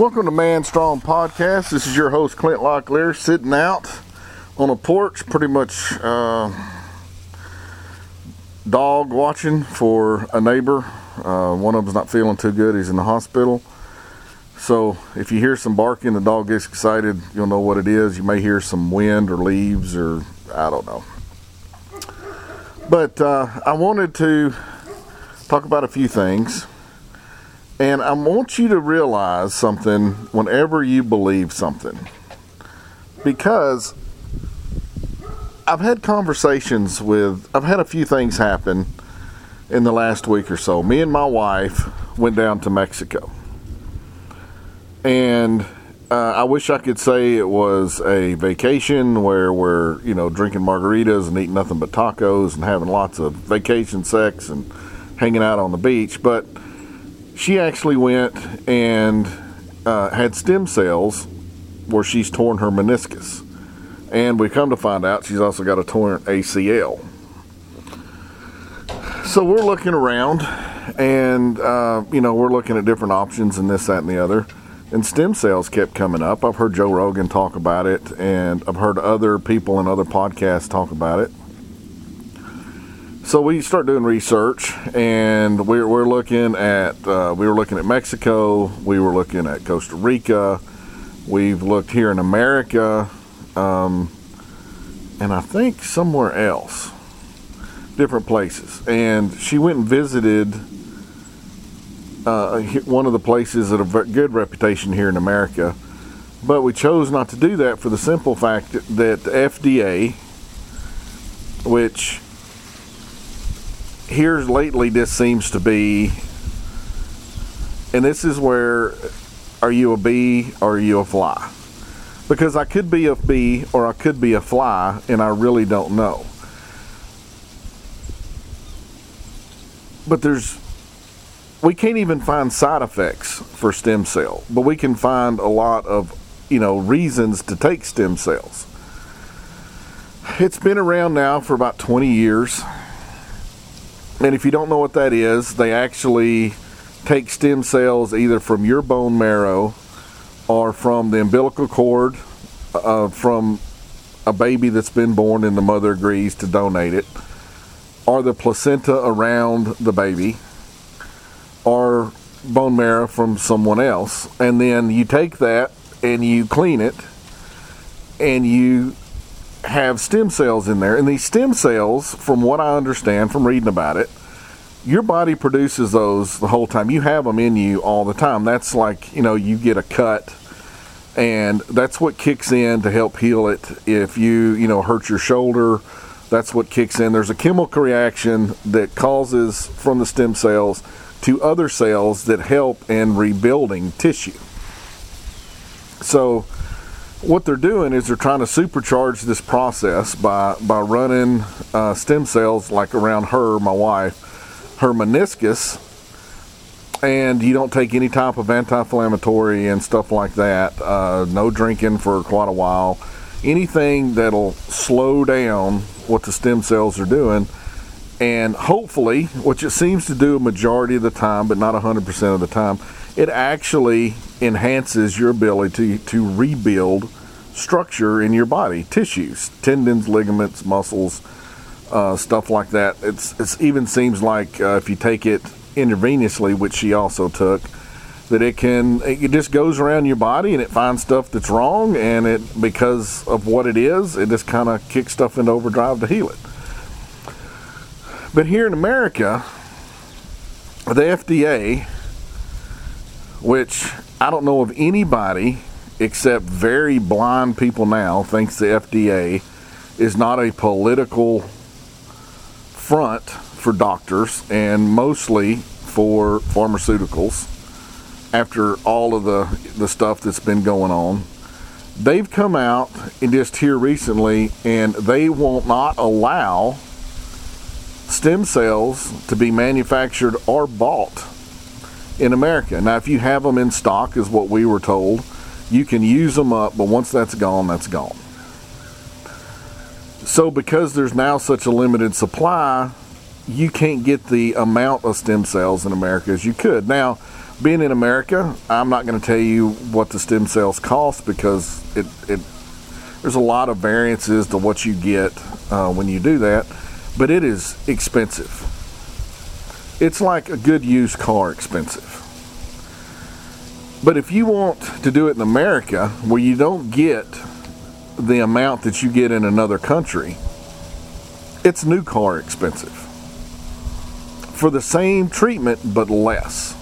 Welcome to Man Strong Podcast. This is your host Clint Locklear sitting out on a porch, pretty much uh, dog watching for a neighbor. Uh, one of them's not feeling too good. He's in the hospital. So if you hear some barking, the dog gets excited, you'll know what it is. You may hear some wind or leaves or I don't know. But uh, I wanted to talk about a few things. And I want you to realize something whenever you believe something. Because I've had conversations with, I've had a few things happen in the last week or so. Me and my wife went down to Mexico. And uh, I wish I could say it was a vacation where we're, you know, drinking margaritas and eating nothing but tacos and having lots of vacation sex and hanging out on the beach. But she actually went and uh, had stem cells where she's torn her meniscus. And we come to find out she's also got a torn ACL. So we're looking around and, uh, you know, we're looking at different options and this, that, and the other. And stem cells kept coming up. I've heard Joe Rogan talk about it, and I've heard other people in other podcasts talk about it. So we start doing research, and we're, we're looking at uh, we were looking at Mexico, we were looking at Costa Rica, we've looked here in America, um, and I think somewhere else, different places. And she went and visited uh, one of the places that have a good reputation here in America, but we chose not to do that for the simple fact that the FDA, which here lately this seems to be and this is where are you a bee or are you a fly? Because i could be a bee or i could be a fly and i really don't know. But there's we can't even find side effects for stem cell but we can find a lot of you know reasons to take stem cells. It's been around now for about 20 years and if you don't know what that is, they actually take stem cells either from your bone marrow or from the umbilical cord uh, from a baby that's been born and the mother agrees to donate it, or the placenta around the baby, or bone marrow from someone else. And then you take that and you clean it and you have stem cells in there. And these stem cells, from what I understand from reading about it, your body produces those the whole time. You have them in you all the time. That's like, you know, you get a cut and that's what kicks in to help heal it. If you, you know, hurt your shoulder, that's what kicks in. There's a chemical reaction that causes from the stem cells to other cells that help in rebuilding tissue. So, what they're doing is they're trying to supercharge this process by by running uh, stem cells like around her, my wife, her meniscus, and you don't take any type of anti-inflammatory and stuff like that. Uh, no drinking for quite a while. Anything that'll slow down what the stem cells are doing, and hopefully, which it seems to do a majority of the time, but not 100% of the time, it actually enhances your ability to, rebuild structure in your body, tissues, tendons, ligaments, muscles, uh, stuff like that. It's it even seems like uh, if you take it intravenously, which she also took, that it can it just goes around your body and it finds stuff that's wrong, and it because of what it is, it just kind of kicks stuff into overdrive to heal it. But here in America, the FDA which I don't know of anybody except very blind people now thinks the FDA is not a political front for doctors and mostly for pharmaceuticals after all of the the stuff that's been going on. They've come out and just here recently and they will not allow stem cells to be manufactured or bought in America. Now, if you have them in stock, is what we were told, you can use them up, but once that's gone, that's gone. So, because there's now such a limited supply, you can't get the amount of stem cells in America as you could. Now, being in America, I'm not going to tell you what the stem cells cost because it, it there's a lot of variances to what you get uh, when you do that, but it is expensive. It's like a good used car expensive. But if you want to do it in America where you don't get the amount that you get in another country, it's new car expensive for the same treatment but less.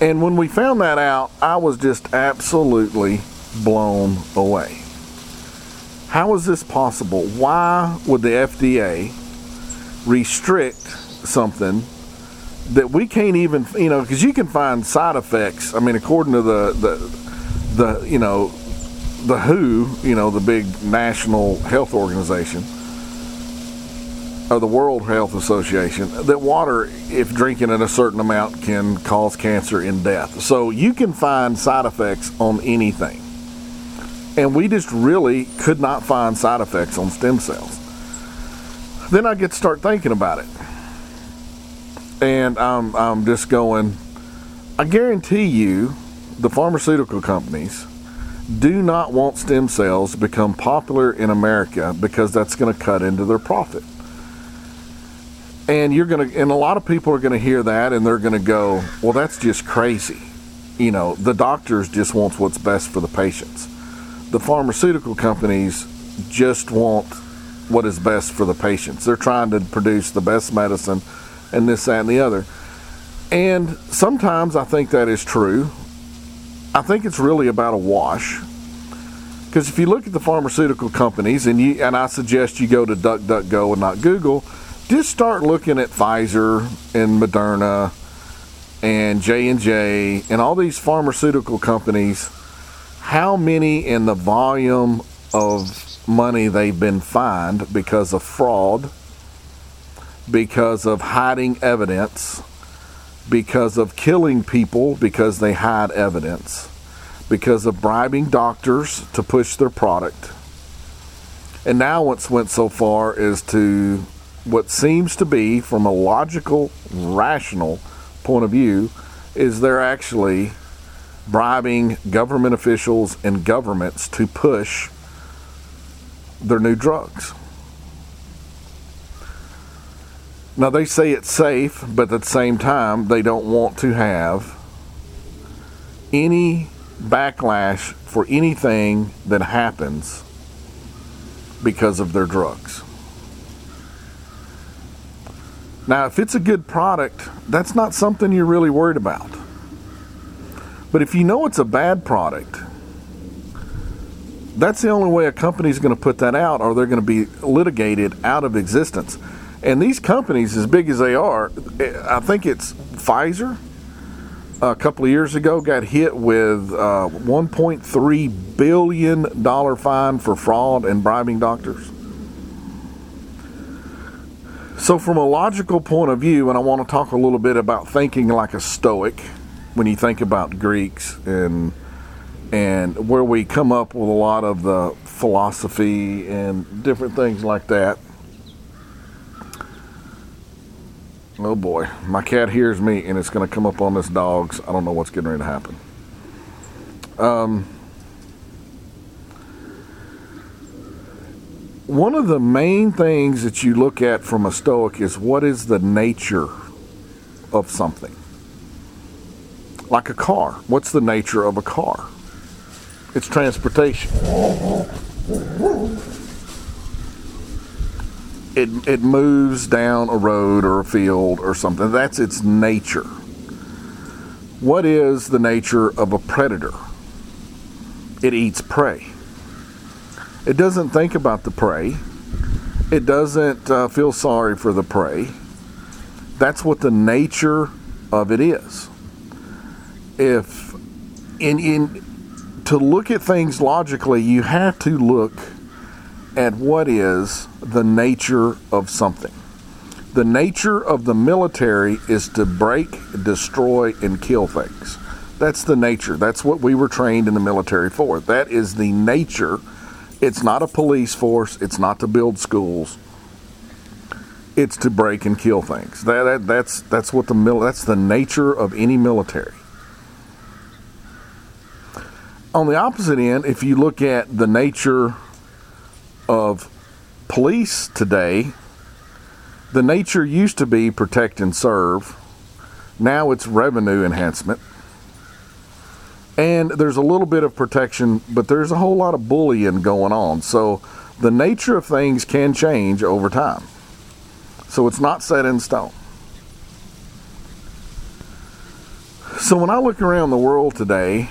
And when we found that out, I was just absolutely blown away. How is this possible? Why would the FDA restrict something that we can't even, you know, because you can find side effects. I mean, according to the, the, the, you know, the WHO, you know, the big national health organization, or the World Health Association, that water, if drinking in a certain amount, can cause cancer and death. So you can find side effects on anything. And we just really could not find side effects on stem cells. Then I get to start thinking about it. And I'm, I'm just going, I guarantee you, the pharmaceutical companies do not want stem cells to become popular in America because that's going to cut into their profit. And you're going to and a lot of people are going to hear that and they're going to go well that's just crazy. You know the doctors just want what's best for the patients. The pharmaceutical companies just want what is best for the patients. They're trying to produce the best medicine and this that and the other and sometimes i think that is true i think it's really about a wash because if you look at the pharmaceutical companies and you and i suggest you go to duckduckgo and not google just start looking at Pfizer and Moderna and J and J and all these pharmaceutical companies. How many in the volume of money they've been fined because of fraud, because of hiding evidence, because of killing people because they hide evidence, because of bribing doctors to push their product. And now what's went so far is to what seems to be, from a logical, rational point of view, is they're actually bribing government officials and governments to push their new drugs. Now, they say it's safe, but at the same time, they don't want to have any backlash for anything that happens because of their drugs. Now, if it's a good product, that's not something you're really worried about. But if you know it's a bad product, that's the only way a company's going to put that out, or they're going to be litigated out of existence. And these companies, as big as they are, I think it's Pfizer, a couple of years ago, got hit with uh, a $1.3 billion fine for fraud and bribing doctors. So, from a logical point of view, and I want to talk a little bit about thinking like a Stoic, when you think about Greeks and and where we come up with a lot of the philosophy and different things like that. Oh boy, my cat hears me and it's going to come up on this dog's. I don't know what's getting ready to happen. Um, one of the main things that you look at from a Stoic is what is the nature of something. Like a car. What's the nature of a car? It's transportation. It, it moves down a road or a field or something. That's its nature. What is the nature of a predator? It eats prey. It doesn't think about the prey. It doesn't uh, feel sorry for the prey. That's what the nature of it is. If in in to look at things logically, you have to look at what is the nature of something. The nature of the military is to break, destroy, and kill things. That's the nature. That's what we were trained in the military for. That is the nature it's not a police force, it's not to build schools. it's to break and kill things. That, that that's that's what the mil- that's the nature of any military. On the opposite end, if you look at the nature of police today, the nature used to be protect and serve. Now it's revenue enhancement. And there's a little bit of protection, but there's a whole lot of bullying going on. So the nature of things can change over time. So it's not set in stone. So when I look around the world today,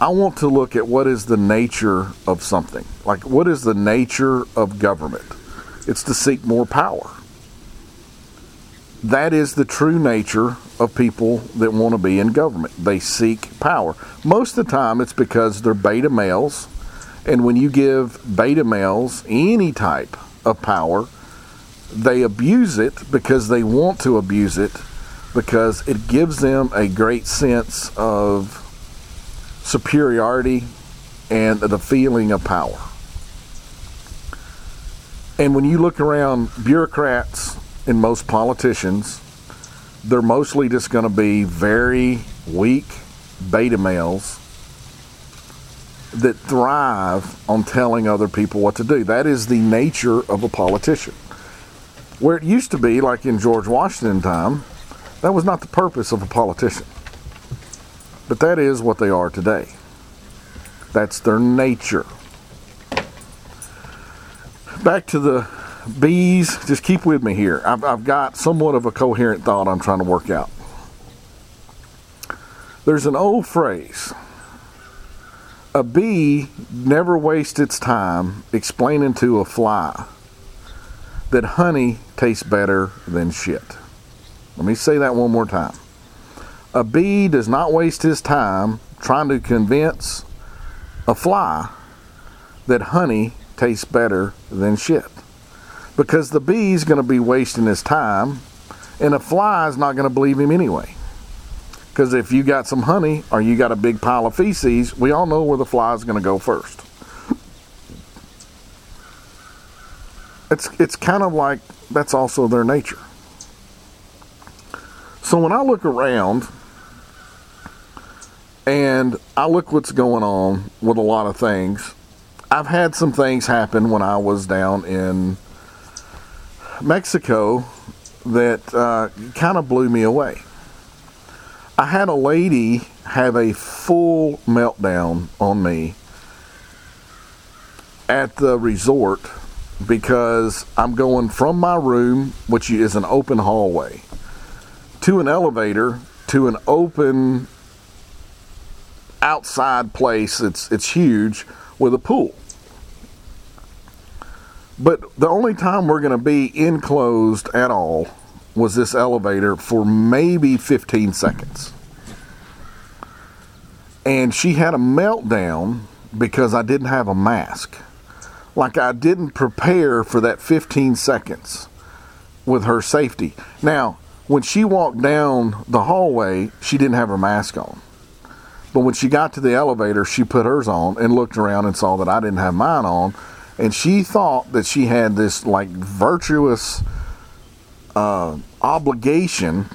I want to look at what is the nature of something. Like, what is the nature of government? It's to seek more power. That is the true nature of people that want to be in government. They seek power. Most of the time, it's because they're beta males. And when you give beta males any type of power, they abuse it because they want to abuse it because it gives them a great sense of superiority and the feeling of power. And when you look around bureaucrats and most politicians, they're mostly just going to be very weak beta males that thrive on telling other people what to do. That is the nature of a politician. Where it used to be, like in George Washington time, that was not the purpose of a politician. But that is what they are today. That's their nature. Back to the bees, just keep with me here. I've, I've got somewhat of a coherent thought I'm trying to work out. There's an old phrase a bee never wastes its time explaining to a fly that honey tastes better than shit. Let me say that one more time. A bee does not waste his time trying to convince a fly that honey tastes better than shit. Because the bee's going to be wasting his time, and a fly's not going to believe him anyway. Because if you got some honey or you got a big pile of feces, we all know where the fly's going to go first. It's it's kind of like that's also their nature. So when I look around and I look what's going on with a lot of things, I've had some things happen when I was down in Mexico that uh, kind of blew me away. I had a lady have a full meltdown on me at the resort because I'm going from my room, which is an open hallway, to an elevator to an open outside place. It's it's huge with a pool. But the only time we're going to be enclosed at all was this elevator for maybe 15 seconds. And she had a meltdown because I didn't have a mask like I didn't prepare for that 15 seconds with her safety. Now, when she walked down the hallway, she didn't have her mask on. But when she got to the elevator, she put hers on and looked around and saw that I didn't have mine on. And she thought that she had this like virtuous uh, obligation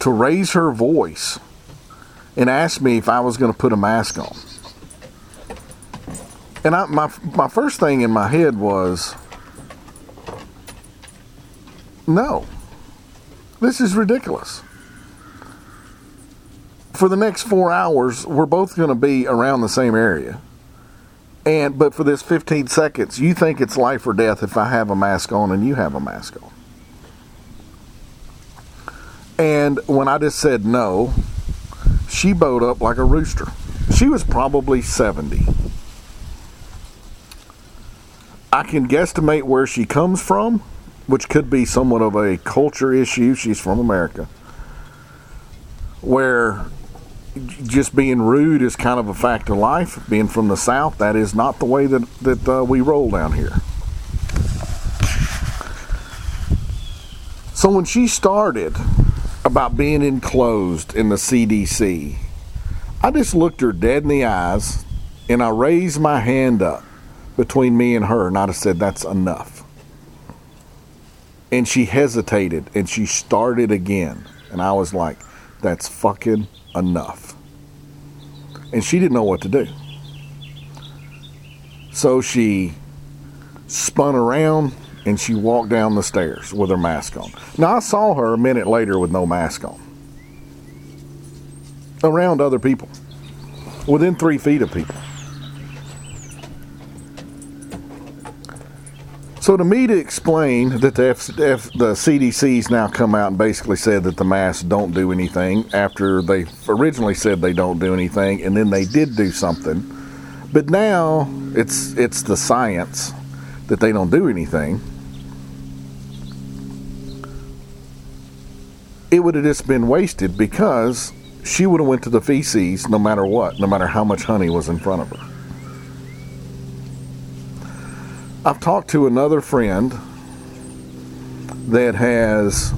to raise her voice and ask me if I was going to put a mask on. And I, my my first thing in my head was, no, this is ridiculous. For the next four hours, we're both going to be around the same area. And but for this 15 seconds, you think it's life or death if I have a mask on and you have a mask on. And when I just said no, she bowed up like a rooster. She was probably 70. I can guesstimate where she comes from, which could be somewhat of a culture issue. She's from America, where just being rude is kind of a fact of life. Being from the South, that is not the way that, that uh, we roll down here. So when she started about being enclosed in the CDC, I just looked her dead in the eyes and I raised my hand up between me and her, and I'd said, That's enough. And she hesitated and she started again. And I was like, that's fucking enough. And she didn't know what to do. So she spun around and she walked down the stairs with her mask on. Now, I saw her a minute later with no mask on, around other people, within three feet of people. So, to me to explain that the, F, F, the CDC's now come out and basically said that the masks don't do anything after they originally said they don't do anything, and then they did do something, but now it's it's the science that they don't do anything. It would have just been wasted because she would have went to the feces no matter what, no matter how much honey was in front of her. I've talked to another friend that has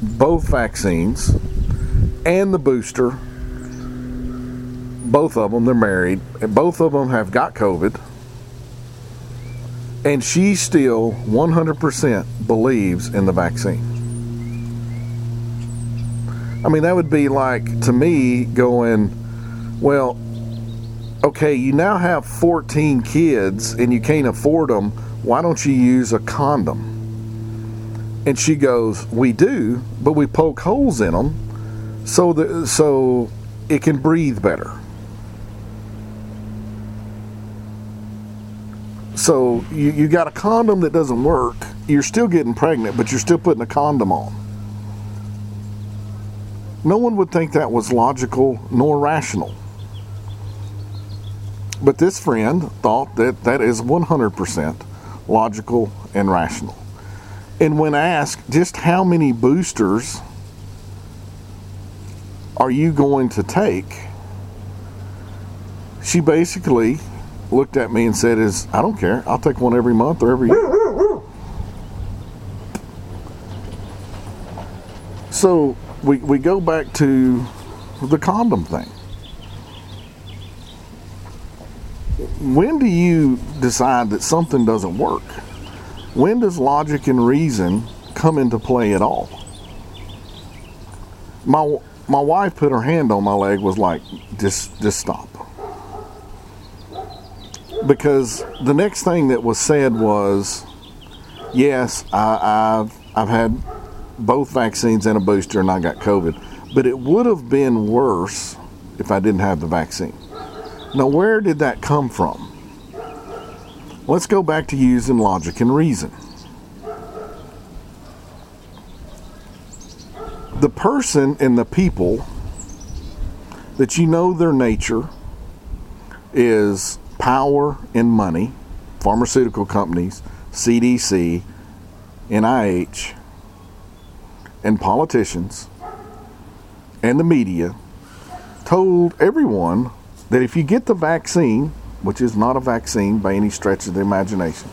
both vaccines and the booster. Both of them, they're married, and both of them have got COVID. And she still 100% believes in the vaccine. I mean, that would be like to me going, well, okay, you now have 14 kids and you can't afford them. Why don't you use a condom? And she goes, we do, but we poke holes in them so that so it can breathe better. So you, you got a condom that doesn't work. You're still getting pregnant, but you're still putting a condom on. No one would think that was logical nor rational. But this friend thought that that is 100% logical and rational. And when asked just how many boosters are you going to take, she basically looked at me and said, "Is I don't care. I'll take one every month or every year." So we, we go back to the condom thing. When do you decide that something doesn't work? When does logic and reason come into play at all? My my wife put her hand on my leg was like just just stop. Because the next thing that was said was yes, I, I've I've had both vaccines and a booster, and I got COVID. But it would have been worse if I didn't have the vaccine. Now, where did that come from? Let's go back to using logic and reason. The person and the people that you know their nature is power and money, pharmaceutical companies, CDC, NIH, and politicians and the media told everyone that if you get the vaccine, which is not a vaccine by any stretch of the imagination,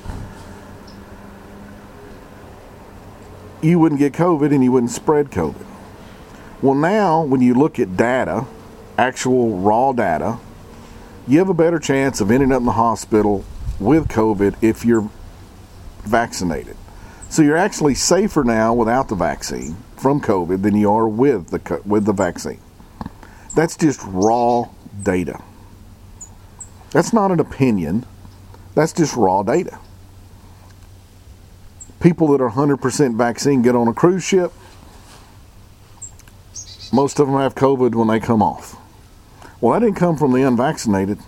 you wouldn't get COVID and you wouldn't spread COVID. Well, now when you look at data, actual raw data, you have a better chance of ending up in the hospital with COVID if you're vaccinated. So you're actually safer now without the vaccine from COVID than you are with the with the vaccine. That's just raw data. That's not an opinion. That's just raw data. People that are 100% vaccine get on a cruise ship. Most of them have COVID when they come off. Well, that didn't come from the unvaccinated.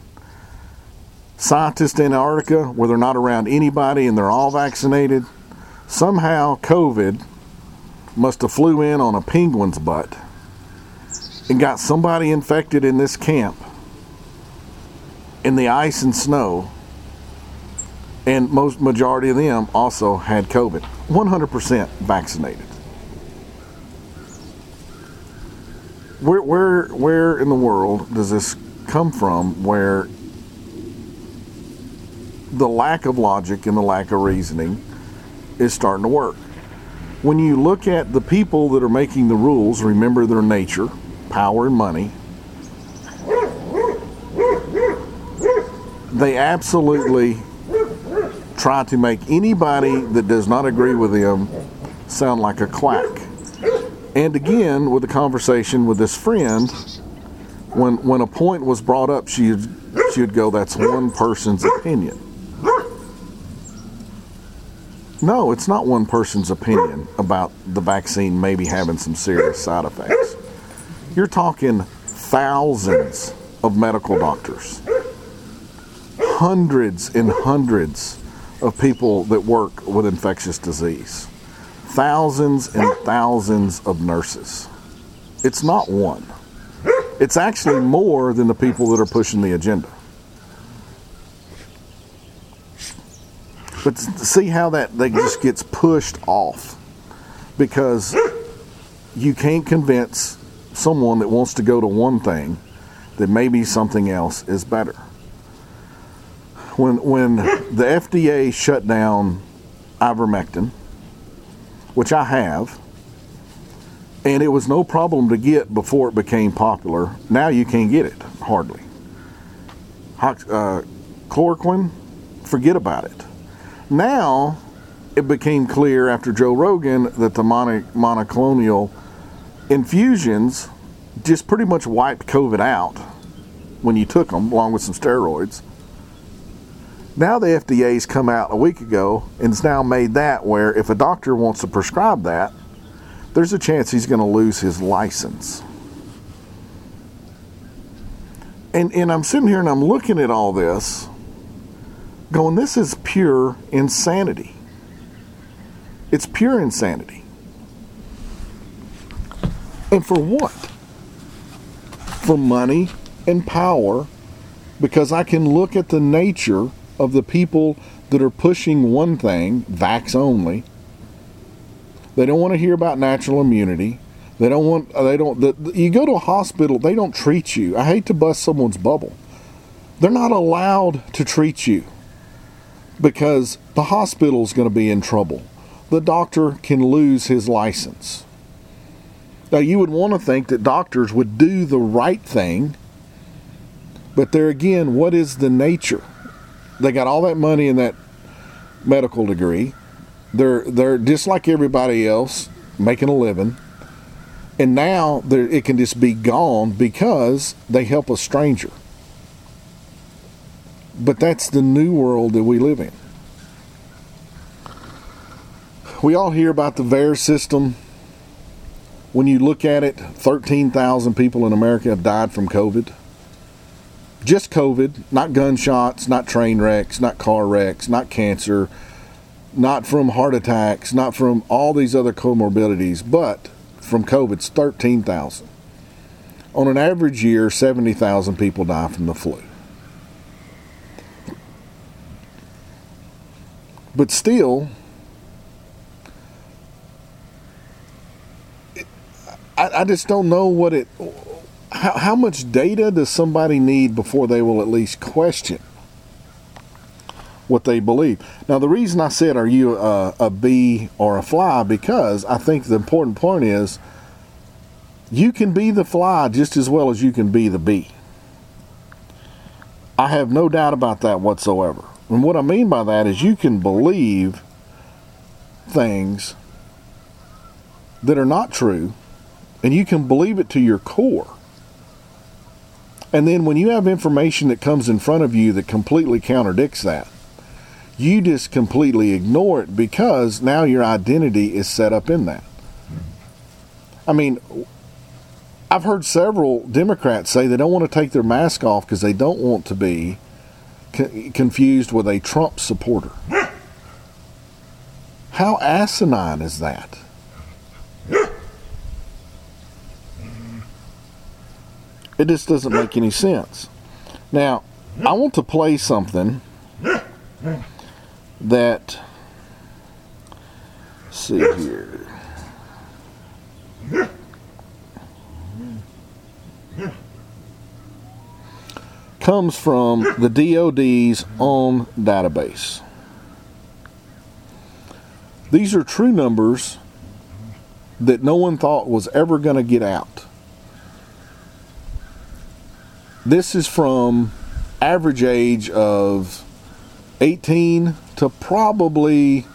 Scientists in Antarctica, where they're not around anybody and they're all vaccinated, somehow COVID must have flew in on a penguin's butt and got somebody infected in this camp in the ice and snow and most majority of them also had covid 100% vaccinated where where where in the world does this come from where the lack of logic and the lack of reasoning is starting to work. When you look at the people that are making the rules, remember their nature, power, and money. They absolutely try to make anybody that does not agree with them sound like a clack. And again, with the conversation with this friend, when when a point was brought up, she'd she'd go, "That's one person's opinion." No, it's not one person's opinion about the vaccine maybe having some serious side effects. You're talking thousands of medical doctors, hundreds and hundreds of people that work with infectious disease, thousands and thousands of nurses. It's not one. It's actually more than the people that are pushing the agenda. But see how that, that just gets pushed off because you can't convince someone that wants to go to one thing that maybe something else is better. When, when the FDA shut down ivermectin, which I have, and it was no problem to get before it became popular. Now you can't get it hardly. Uh, chloroquine, forget about it. Now it became clear after Joe Rogan that the mono- monoclonal infusions just pretty much wiped COVID out when you took them, along with some steroids. Now the FDA's come out a week ago and it's now made that where if a doctor wants to prescribe that, there's a chance he's going to lose his license. And, and I'm sitting here and I'm looking at all this going, this is pure insanity. It's pure insanity. And for what? For money and power, because I can look at the nature of the people that are pushing one thing, vax only. They don't want to hear about natural immunity. They don't want. They don't. The, you go to a hospital, they don't treat you. I hate to bust someone's bubble. They're not allowed to treat you because the hospital is going to be in trouble. The doctor can lose his license. Now, you would want to think that doctors would do the right thing, but there again, what is the nature? They got all that money in that medical degree. They're they're just like everybody else, making a living, and now it can just be gone because they help a stranger. But that's the new world that we live in. We all hear about the VAERS system. When you look at it, 13,000 people in America have died from COVID. Just COVID, not gunshots, not train wrecks, not car wrecks, not cancer, not from heart attacks, not from all these other comorbidities, but from COVID, it's 13,000. On an average year, 70,000 people die from the flu. But still, I, I just don't know what it. How, how much data does somebody need before they will at least question what they believe? Now, the reason I said, "Are you a, a bee or a fly?" because I think the important point is you can be the fly just as well as you can be the bee. I have no doubt about that whatsoever. And what I mean by that is you can believe things that are not true, and you can believe it to your core. And then when you have information that comes in front of you that completely contradicts that, you just completely ignore it because now your identity is set up in that. I mean, I've heard several Democrats say they don't want to take their mask off because they don't want to be confused with a Trump supporter. How asinine is that? It just doesn't make any sense. Now, I want to play something that. see here. comes from the DoD's own database. These are true numbers that no one thought was ever going to get out. This is from average age of 18 to probably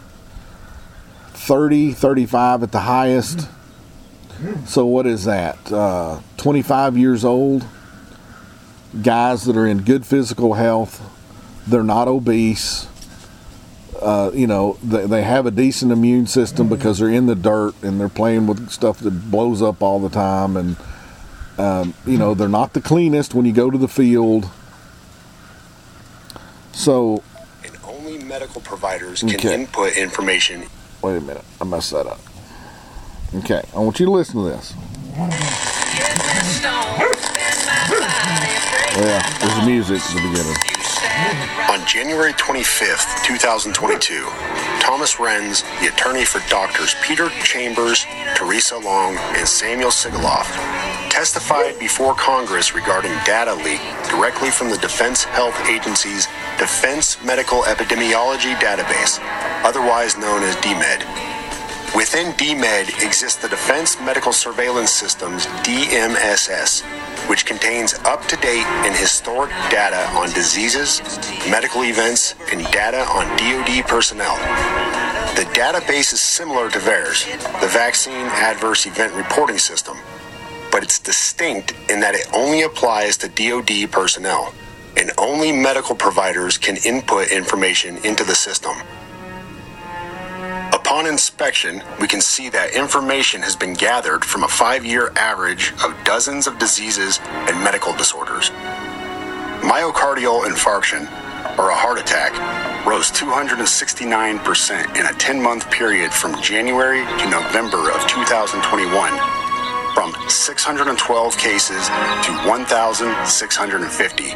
30, 35 at the highest. So what is that? Uh, 25 years old. Guys that are in good physical health. They're not obese. Uh, you know, they, they have a decent immune system because they're in the dirt and they're playing with stuff that blows up all the time. And, um, you know, they're not the cleanest when you go to the field. So, and only medical providers can Okay. input information wait a minute. I messed that up. Okay, I want you to listen to this. Yeah, there's music at the beginning. On January 25th, 2022, Thomas Renz, the attorney for doctors Peter Chambers, Teresa Long, and Samuel Sigoloff, testified before Congress regarding data leak directly from the Defense Health Agency's Defense Medical Epidemiology Database, otherwise known as DMED. Within DMED exists the Defense Medical Surveillance Systems DMSS, which contains up to date and historic data on diseases, medical events, and data on DoD personnel. The database is similar to VAERS, the Vaccine Adverse Event Reporting System, but it's distinct in that it only applies to DoD personnel, and only medical providers can input information into the system. Upon inspection, we can see that information has been gathered from a five year average of dozens of diseases and medical disorders. Myocardial infarction, or a heart attack, rose 269% in a 10 month period from January to November of 2021, from 612 cases to 1,650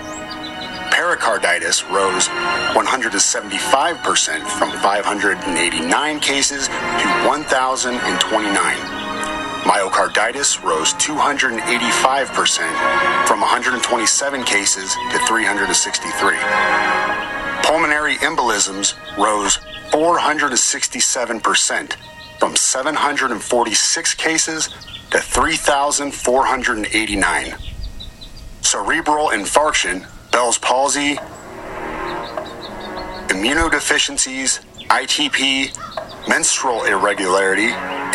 pericarditis rose 175% from 589 cases to 1,029. Myocarditis rose 285% from 127 cases to 363. Pulmonary embolisms rose 467% from 746 cases to 3,489. Cerebral infarction Bell's palsy, immunodeficiencies, ITP, menstrual irregularity,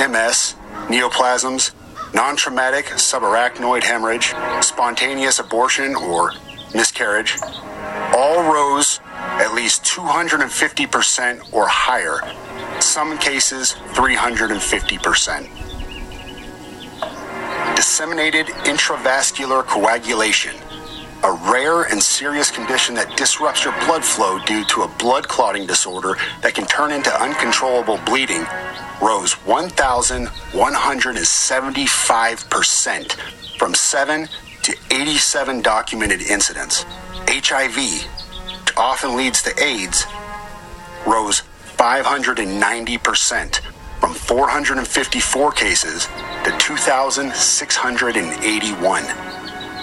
MS, neoplasms, non traumatic subarachnoid hemorrhage, spontaneous abortion or miscarriage, all rose at least 250% or higher, some cases 350%. Disseminated intravascular coagulation a rare and serious condition that disrupts your blood flow due to a blood clotting disorder that can turn into uncontrollable bleeding, rose 1,175% from 7 to 87 documented incidents. HIV, which often leads to AIDS, rose 590% from 454 cases to 2,681.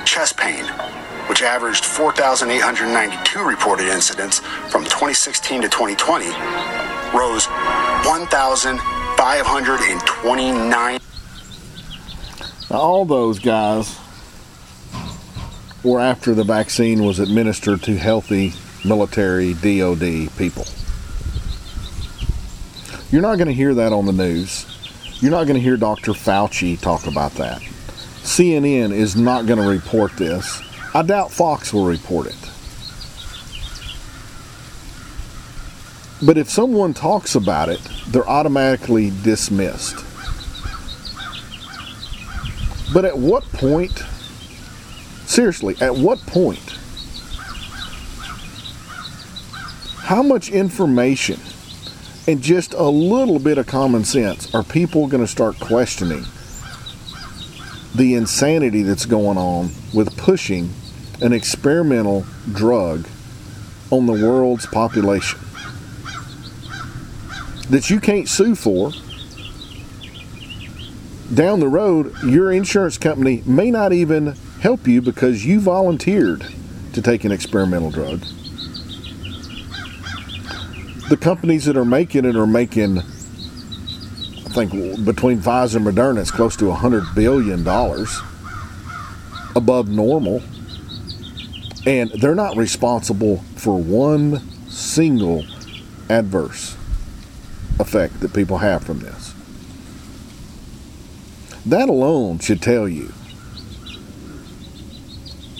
Chest pain, which averaged 4,892 reported incidents from 2016 to 2020, rose 1,529. Now, all those guys were after the vaccine was administered to healthy military DOD people. You're not going to hear that on the news. You're not going to hear Dr. Fauci talk about that. CNN is not going to report this. I doubt Fox will report it. But if someone talks about it, they're automatically dismissed. But at what point, seriously, at what point, how much information and just a little bit of common sense are people going to start questioning the insanity that's going on with pushing an experimental drug on the world's population that you can't sue for? Down the road, your insurance company may not even help you because you volunteered to take an experimental drug. The companies that are making it are making, I think, between Pfizer and Moderna, it's close to $100 billion above normal. And they're not responsible for one single adverse effect that people have from this. That alone should tell you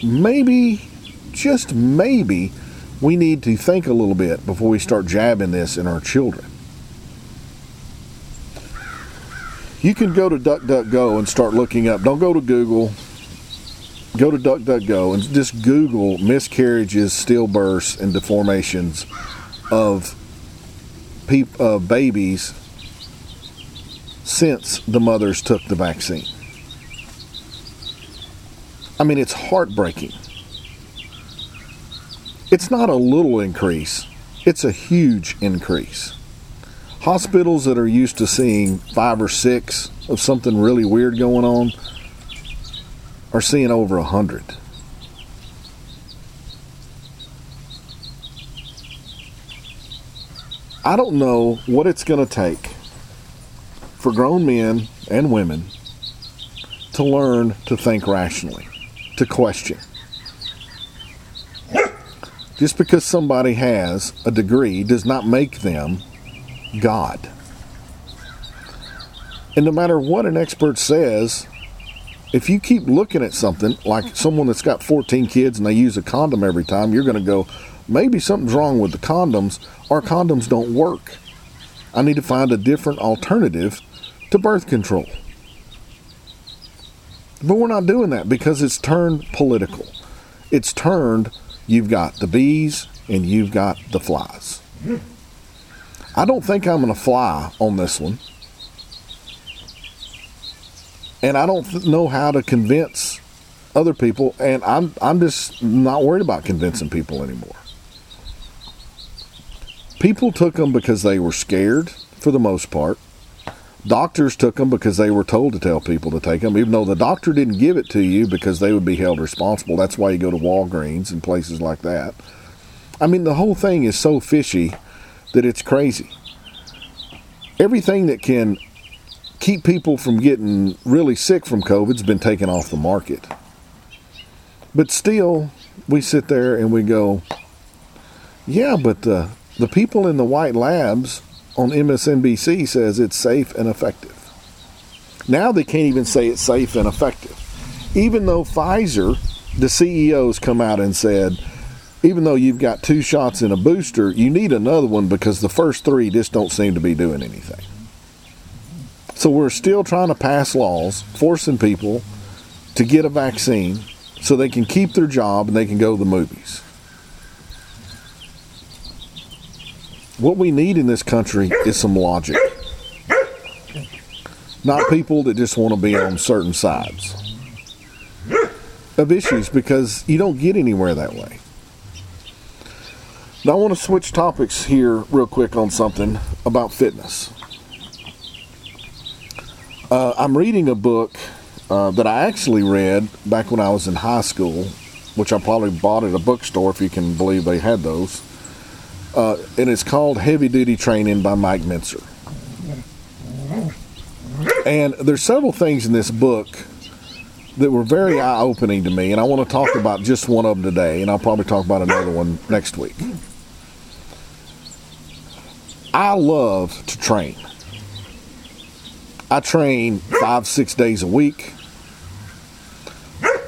maybe, just maybe, we need to think a little bit before we start jabbing this in our children. You can go to DuckDuckGo and start looking up. Don't go to Google. Go to DuckDuckGo and just Google miscarriages, stillbirths, and deformations of peop- uh, babies since the mothers took the vaccine. I mean, it's heartbreaking. It's not a little increase, it's a huge increase. Hospitals that are used to seeing five or six of something really weird going on are seeing over a hundred. I don't know what it's going to take for grown men and women to learn to think rationally, to question. Just because somebody has a degree does not make them God. And no matter what an expert says, if you keep looking at something like someone that's got 14 kids and they use a condom every time, you're going to go, maybe something's wrong with the condoms. Our condoms don't work. I need to find a different alternative to birth control. But we're not doing that because it's turned political. It's turned, you've got the bees and you've got the flies. I don't think I'm going to fly on this one. And I don't know how to convince other people, and I'm, I'm just not worried about convincing people anymore. People took them because they were scared, for the most part. Doctors took them because they were told to tell people to take them, even though the doctor didn't give it to you because they would be held responsible. That's why you go to Walgreens and places like that. I mean, the whole thing is so fishy that it's crazy. Everything that can keep people from getting really sick from COVID's been taken off the market. But still, we sit there and we go, yeah, but uh, the people in the white labs on MSNBC says it's safe and effective. Now they can't even say it's safe and effective. Even though Pfizer, the CEOs come out and said, even though you've got two shots in a booster, you need another one because the first three just don't seem to be doing anything. So we're still trying to pass laws forcing people to get a vaccine so they can keep their job and they can go to the movies. What we need in this country is some logic. Not people that just want to be on certain sides of issues because you don't get anywhere that way. Now, I want to switch topics here real quick on something about fitness. Uh, I'm reading a book uh, that I actually read back when I was in high school, which I probably bought at a bookstore if you can believe they had those. Uh, and it's called Heavy Duty Training by Mike Mentzer. And there's several things in this book that were very eye opening to me, and I want to talk about just one of them today, and I'll probably talk about another one next week. I love to train. I train five, six days a week.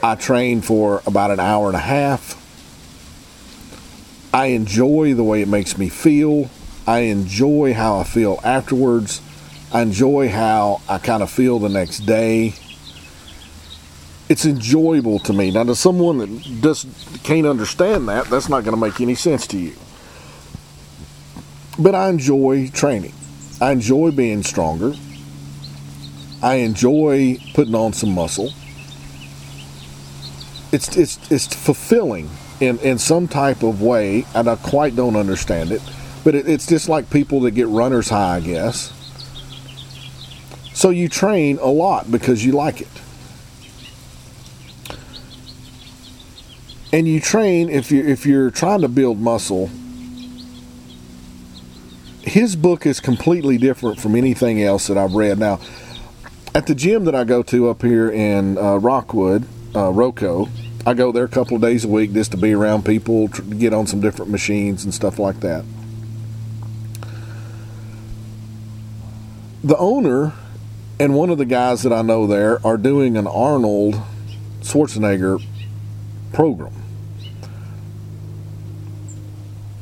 I train for about an hour and a half. I enjoy the way it makes me feel. I enjoy how I feel afterwards. I enjoy how I kind of feel the next day. It's enjoyable to me. Now, to someone that just can't understand that, that's not going to make any sense to you. But I enjoy training. I enjoy being stronger. I enjoy putting on some muscle. It's it's it's fulfilling in in some type of way, and I quite don't understand it. But it, it's just like people that get runner's high, I guess. So you train a lot because you like it. And you train if you if you're trying to build muscle. His book is completely different from anything else that I've read. Now, at the gym that I go to up here in uh, Rockwood, uh, Roco, I go there a couple of days a week just to be around people, get on some different machines and stuff like that. the owner and one of the guys that I know there are doing an Arnold Schwarzenegger program.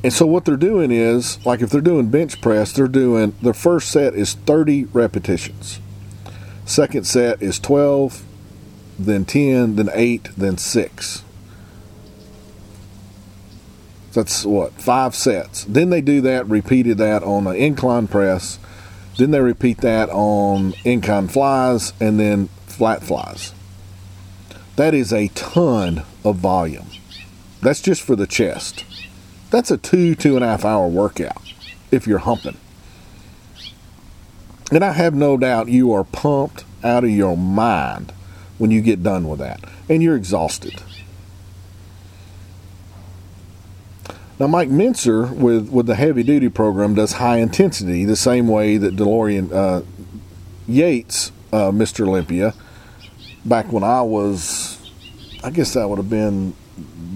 And so what they're doing is, like if they're doing bench press, they're doing their first set is 30 repetitions. Second set is 12, then 10, then 8, then 6. That's what, five sets. Then they do that, repeated that on an incline press. Then they repeat that on incline flies and then flat flies. That is a ton of volume. That's just for the chest. That's a two, two and a half hour workout if you're humping. And I have no doubt you are pumped out of your mind when you get done with that. And you're exhausted. Now, Mike Mentzer with, with the heavy duty program does high intensity the same way that Dorian uh, Yates, uh, Mr. Olympia, back when I was, I guess that would have been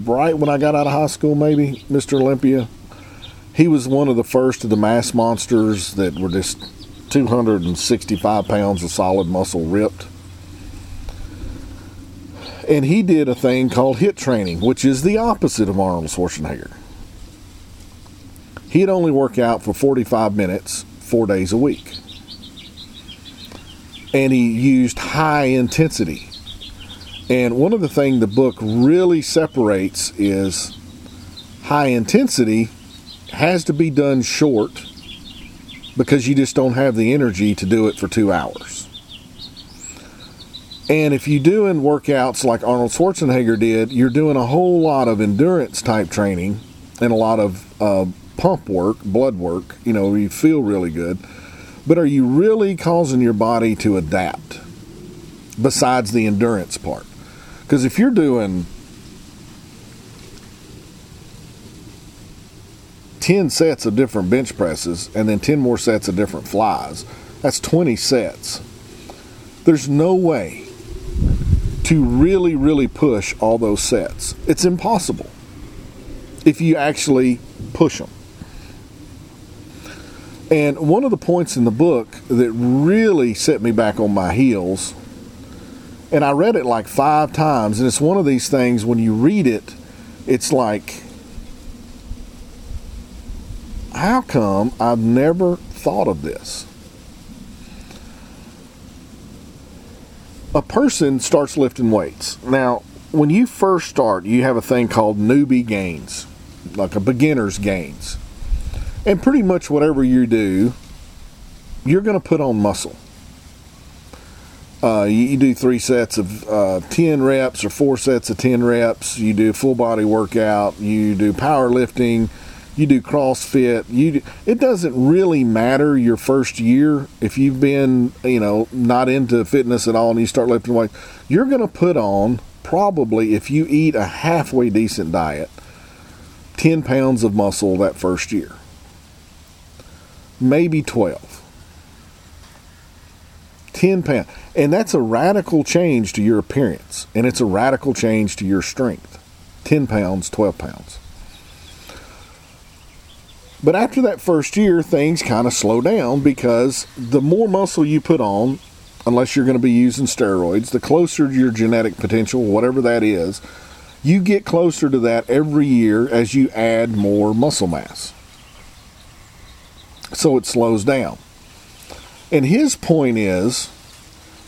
right when I got out of high school, maybe, Mr. Olympia. He was one of the first of the mass monsters that were just 265 pounds of solid muscle ripped. And he did a thing called hit training, which is the opposite of Arnold Schwarzenegger. He'd only work out for 45 minutes, four days a week. And he used high intensity. And one of the things the book really separates is high intensity has to be done short because you just don't have the energy to do it for two hours. And if you're doing workouts like Arnold Schwarzenegger did, you're doing a whole lot of endurance type training and a lot of uh, pump work, blood work. You know, you feel really good. But are you really causing your body to adapt besides the endurance part? Because if you're doing 10 sets of different bench presses and then 10 more sets of different flies, that's 20 sets. There's no way to really, really push all those sets. It's impossible if you actually push them. And one of the points in the book that really set me back on my heels and I read it like five times, and it's one of these things when you read it, it's like, how come I've never thought of this? A person starts lifting weights. Now, when you first start, you have a thing called newbie gains, like a beginner's gains. And pretty much whatever you do, you're going to put on muscle uh, you, you, do three sets of uh, 10 reps or four sets of 10 reps. You do full body workout. You do powerlifting. You do CrossFit. You it doesn't really matter your first year if you've been you know not into fitness at all and you start lifting weights. You're going to put on probably if you eat a halfway decent diet, 10 pounds of muscle that first year, maybe 12 10 pounds. And that's a radical change to your appearance. And it's a radical change to your strength 10 pounds, 12 pounds. But after that first year, things kind of slow down because the more muscle you put on, unless you're going to be using steroids, the closer to your genetic potential, whatever that is, you get closer to that every year as you add more muscle mass. So it slows down. And his point is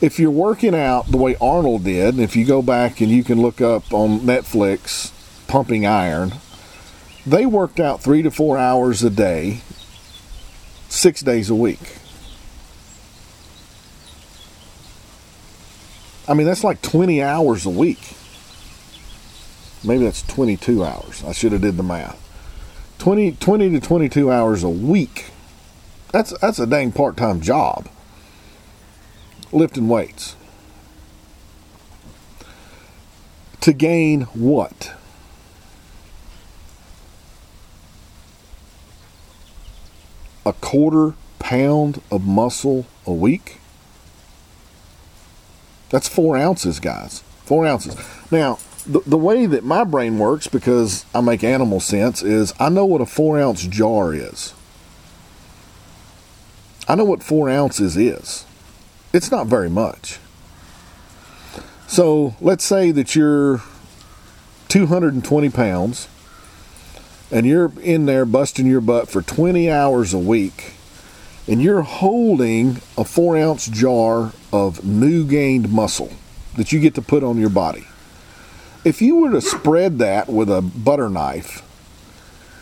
if you're working out the way Arnold did, if you go back and you can look up on Netflix Pumping Iron, they worked out three to four hours a day, six days a week. I mean, that's like 20 hours a week. Maybe that's 22 hours. I should have did the math. 20, 20 to 22 hours a week that's that's a dang part-time job. Lifting weights. To gain what? A quarter pound of muscle a week? That's four ounces, guys. Four ounces. Now, the, the way that my brain works, because I make animal sense, is I know what a four ounce jar is. I know what four ounces is. It's not very much. So let's say that you're 220 pounds and you're in there busting your butt for 20 hours a week and you're holding a four ounce jar of new gained muscle that you get to put on your body. If you were to spread that with a butter knife,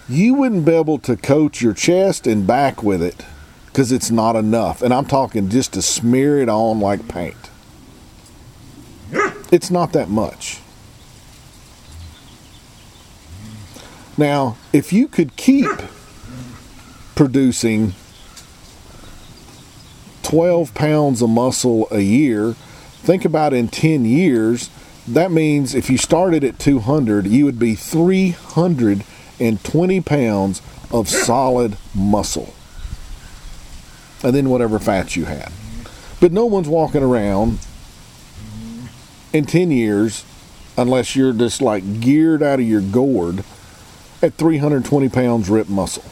you wouldn't be able to coat your chest and back with it because it's not enough. And I'm talking just to smear it on like paint. It's not that much. Now, if you could keep producing 12 pounds of muscle a year, think about in 10 years, that means if you started at 200, you would be 320 pounds of solid muscle. And then whatever fats you had. But no one's walking around in 10 years unless you're just like geared out of your gourd at 320 pounds ripped muscle.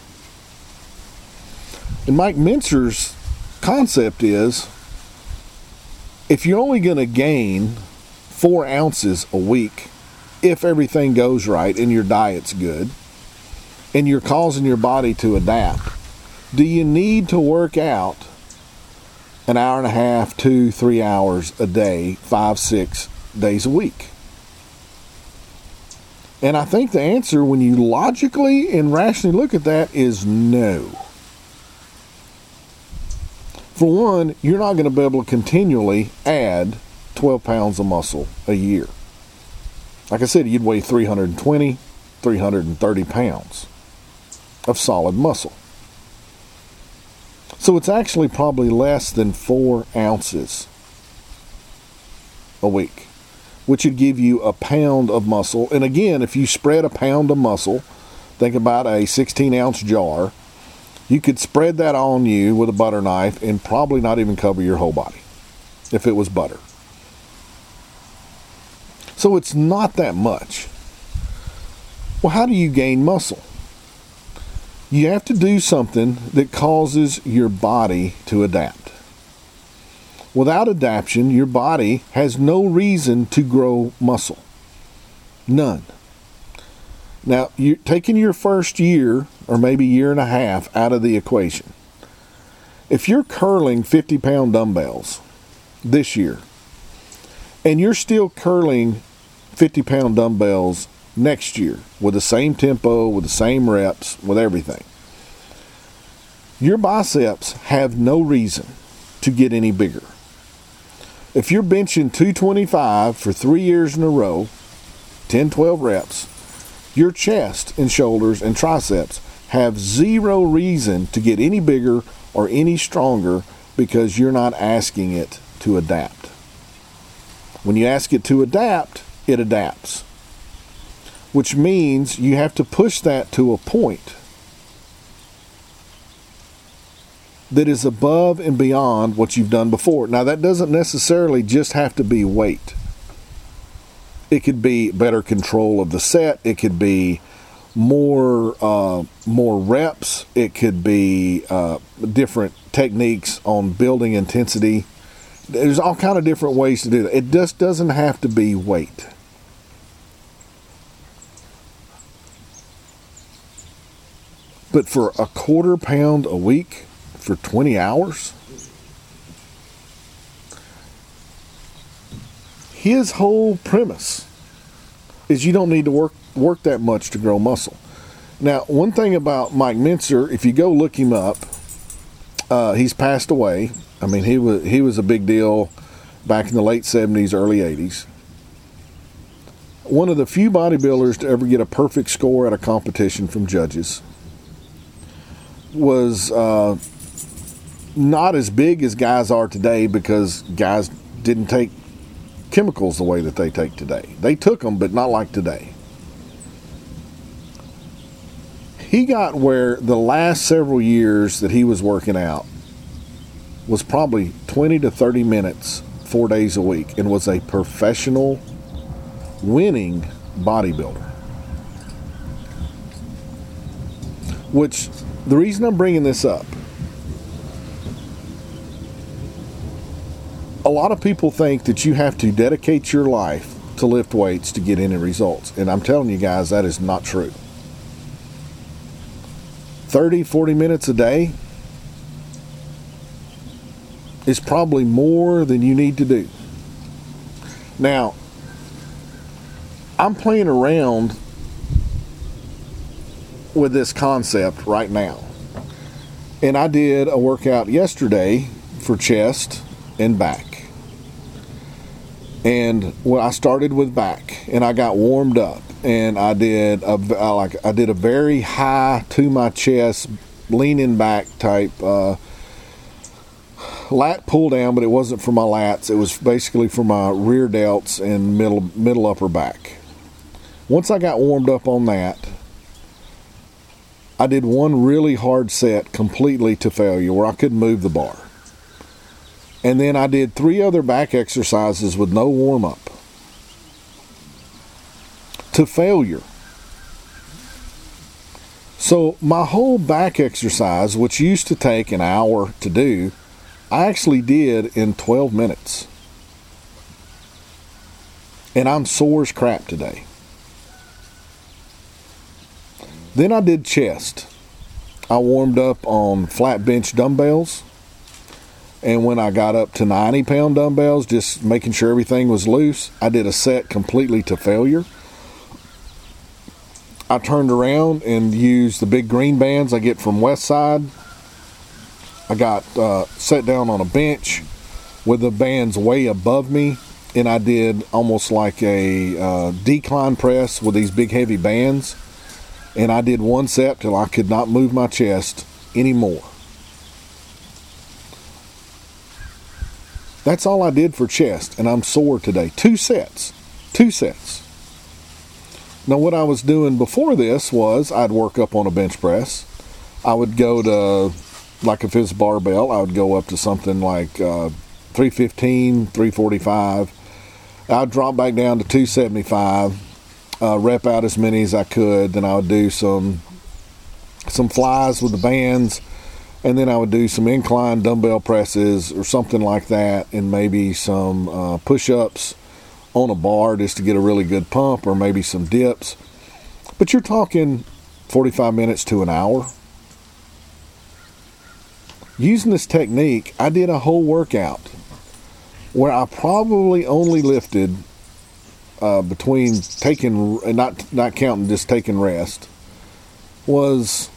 And Mike Mentzer's concept is if you're only going to gain four ounces a week, if everything goes right and your diet's good, and you're causing your body to adapt, do you need to work out an hour and a half, two, three hours a day, five, six days a week? And I think the answer, when you logically and rationally look at that, is no. For one, you're not going to be able to continually add 12 pounds of muscle a year. Like I said, you'd weigh 320, 330 pounds of solid muscle. So it's actually probably less than four ounces a week which would give you a pound of muscle. And again, if you spread a pound of muscle, think about a 16 ounce jar, you could spread that on you with a butter knife and probably not even cover your whole body if it was butter. So it's not that much. Well, how do you gain muscle? You have to do something that causes your body to adapt. Without adaptation, your body has no reason to grow muscle. None. Now, you're taking your first year or maybe year and a half out of the equation. If you're curling 50 pound dumbbells this year and you're still curling 50 pound dumbbells next year with the same tempo, with the same reps, with everything, your biceps have no reason to get any bigger. If you're benching 225 for three years in a row, 10, 12 reps, your chest and shoulders and triceps have zero reason to get any bigger or any stronger because you're not asking it to adapt. When you ask it to adapt, it adapts, which means you have to push that to a point that is above and beyond what you've done before. Now, that doesn't necessarily just have to be weight. It could be better control of the set. It could be more uh, more reps. It could be uh, different techniques on building intensity. There's all kind of different ways to do that. It just doesn't have to be weight. But for a quarter pound a week, for 20 hours? His whole premise is you don't need to work work that much to grow muscle. Now, one thing about Mike Mentzer, if you go look him up, uh, he's passed away. I mean, he was he was a big deal back in the late '70s, early '80s. One of the few bodybuilders to ever get a perfect score at a competition from judges was uh, not as big as guys are today because guys didn't take chemicals the way that they take today. They took them, but not like today. He got where the last several years that he was working out was probably 20 to 30 minutes, four days a week, and was a professional winning bodybuilder. Which, the reason I'm bringing this up lot of people think that you have to dedicate your life to lift weights to get any results. And I'm telling you guys, that is not true. 30, 40 minutes a day is probably more than you need to do. Now, I'm playing around with this concept right now. And I did a workout yesterday for chest and back. And well, I started with back and I got warmed up and I did a like I did a very high to my chest leaning back type uh, lat pull down, but it wasn't for my lats. It was basically for my rear delts and middle middle upper back. Once I got warmed up on that, I did one really hard set completely to failure where I couldn't move the bar. And then I did three other back exercises with no warm up to failure. So, my whole back exercise, which used to take an hour to do, I actually did in 12 minutes. And I'm sore as crap today. Then I did chest. I warmed up on flat bench dumbbells. And when I got up to 90 pound dumbbells, just making sure everything was loose, I did a set completely to failure. I turned around and used the big green bands I get from Westside. I got uh, set down on a bench with the bands way above me, and I did almost like a uh, decline press with these big heavy bands and I did one set till I could not move my chest anymore. That's all I did for chest, and I'm sore today. Two sets. Two sets. Now, what I was doing before this was I'd work up on a bench press. I would go to, like if it's barbell, I would go up to something like uh, 315, 345. I'd drop back down to 275 uh, rep out as many as I could. Then I would do some some flies with the bands, and then I would do some incline dumbbell presses or something like that, and maybe some uh, push-ups on a bar just to get a really good pump, or maybe some dips. But you're talking 45 minutes to an hour. Using this technique, I did a whole workout where I probably only lifted uh, between taking and not not counting just taking rest was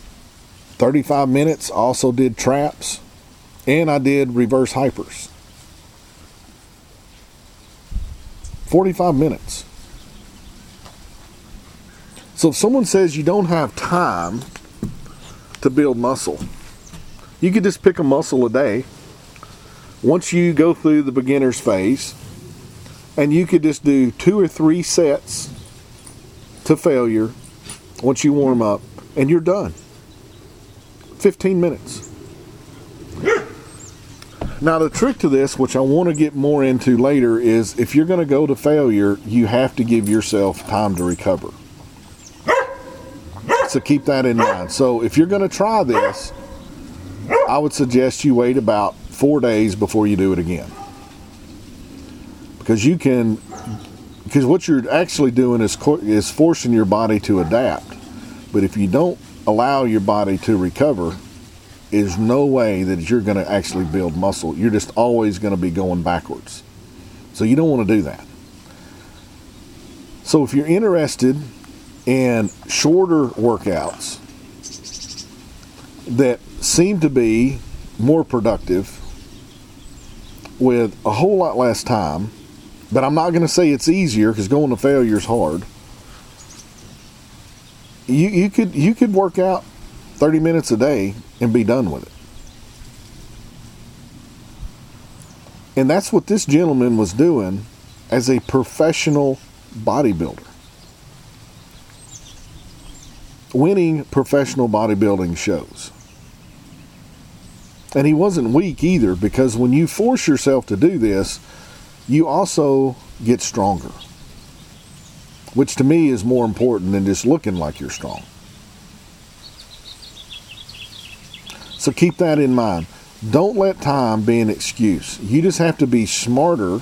35 minutes. Also did traps, and I did reverse hypers. 45 minutes. So if someone says you don't have time to build muscle, you could just pick a muscle a day. Once you go through the beginner's phase, and you could just do two or three sets to failure once you warm up, and you're done. 15 minutes. Now, the trick to this, which I want to get more into later, is if you're going to go to failure, you have to give yourself time to recover. So keep that in mind. So if you're going to try this, I would suggest you wait about four days before you do it again because you can because what you're actually doing is is forcing your body to adapt. But if you don't allow your body to recover, is no way that you're going to actually build muscle. You're just always going to be going backwards. So you don't want to do that. So if you're interested in shorter workouts that seem to be more productive with a whole lot less time but I'm not going to say it's easier because going to failure is hard. You you could you could work out 30 minutes a day and be done with it. And that's what this gentleman was doing as a professional bodybuilder. Winning professional bodybuilding shows. And he wasn't weak either because when you force yourself to do this, you also get stronger, which to me is more important than just looking like you're strong. So keep that in mind. Don't let time be an excuse. You just have to be smarter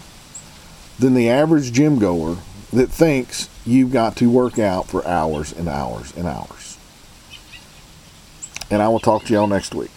than the average gym goer that thinks you've got to work out for hours and hours and hours. And I will talk to y'all next week.